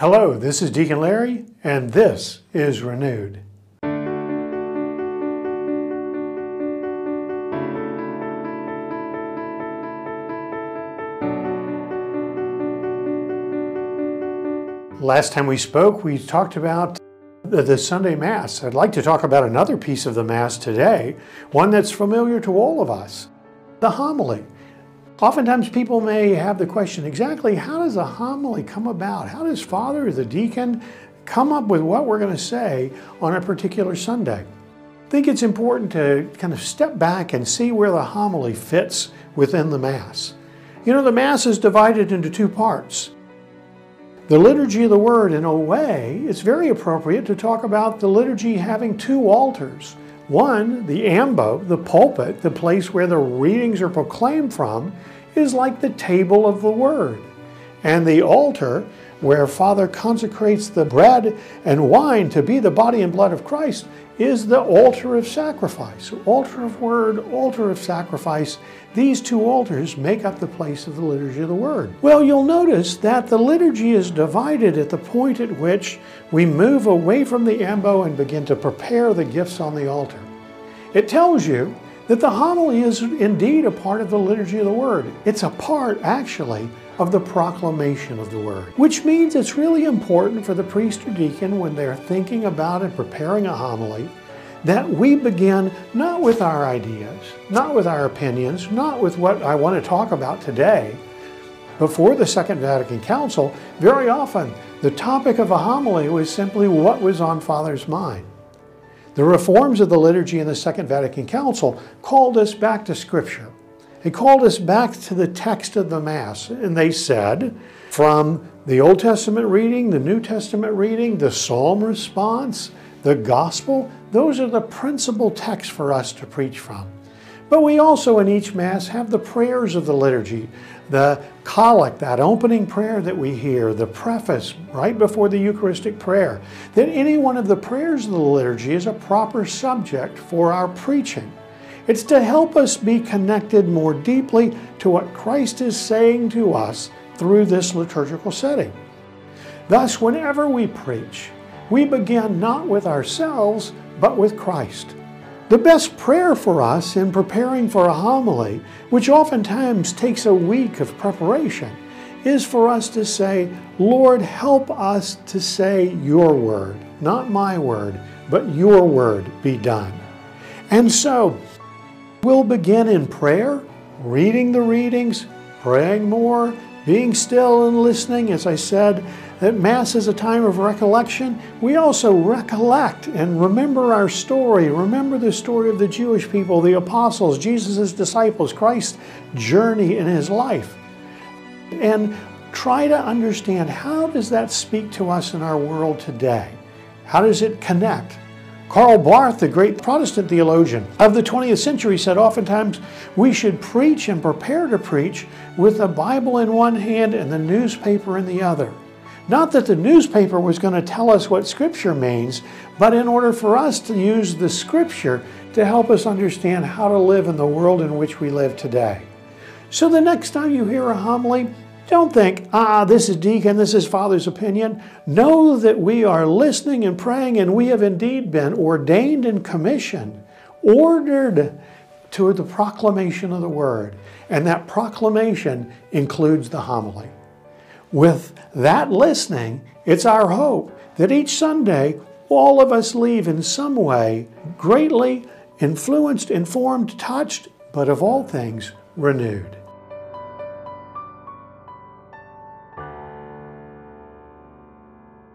Hello, this is Deacon Larry, and this is Renewed. Last time we spoke, we talked about the Sunday Mass. I'd like to talk about another piece of the Mass today, one that's familiar to all of us the homily. Oftentimes people may have the question, exactly how does a homily come about? How does Father the deacon come up with what we're going to say on a particular Sunday? I think it's important to kind of step back and see where the homily fits within the Mass. You know, the Mass is divided into two parts. The liturgy of the Word, in a way, it's very appropriate to talk about the liturgy having two altars. One, the ambo, the pulpit, the place where the readings are proclaimed from, is like the table of the Word. And the altar, where Father consecrates the bread and wine to be the body and blood of Christ, is the altar of sacrifice. Altar of Word, altar of sacrifice. These two altars make up the place of the liturgy of the Word. Well, you'll notice that the liturgy is divided at the point at which we move away from the ambo and begin to prepare the gifts on the altar. It tells you that the homily is indeed a part of the liturgy of the Word. It's a part, actually, of the proclamation of the Word, which means it's really important for the priest or deacon when they're thinking about and preparing a homily that we begin not with our ideas, not with our opinions, not with what I want to talk about today. Before the Second Vatican Council, very often the topic of a homily was simply what was on Father's mind. The reforms of the liturgy in the Second Vatican Council called us back to Scripture. It called us back to the text of the Mass, and they said, from the Old Testament reading, the New Testament reading, the Psalm response, the gospel, those are the principal texts for us to preach from. But we also in each Mass have the prayers of the liturgy, the collect, that opening prayer that we hear, the preface right before the Eucharistic prayer, that any one of the prayers of the liturgy is a proper subject for our preaching. It's to help us be connected more deeply to what Christ is saying to us through this liturgical setting. Thus, whenever we preach, we begin not with ourselves, but with Christ. The best prayer for us in preparing for a homily, which oftentimes takes a week of preparation, is for us to say, Lord, help us to say your word, not my word, but your word be done. And so, we'll begin in prayer, reading the readings, praying more, being still and listening, as I said, that Mass is a time of recollection, we also recollect and remember our story. Remember the story of the Jewish people, the apostles, Jesus' disciples, Christ's journey in his life. And try to understand how does that speak to us in our world today? How does it connect? Karl Barth, the great Protestant theologian of the 20th century, said oftentimes we should preach and prepare to preach with the Bible in one hand and the newspaper in the other. Not that the newspaper was going to tell us what Scripture means, but in order for us to use the Scripture to help us understand how to live in the world in which we live today. So the next time you hear a homily, don't think, ah, this is deacon, this is father's opinion. Know that we are listening and praying, and we have indeed been ordained and commissioned, ordered to the proclamation of the word. And that proclamation includes the homily. With that listening, it's our hope that each Sunday all of us leave in some way greatly influenced, informed, touched, but of all things, renewed.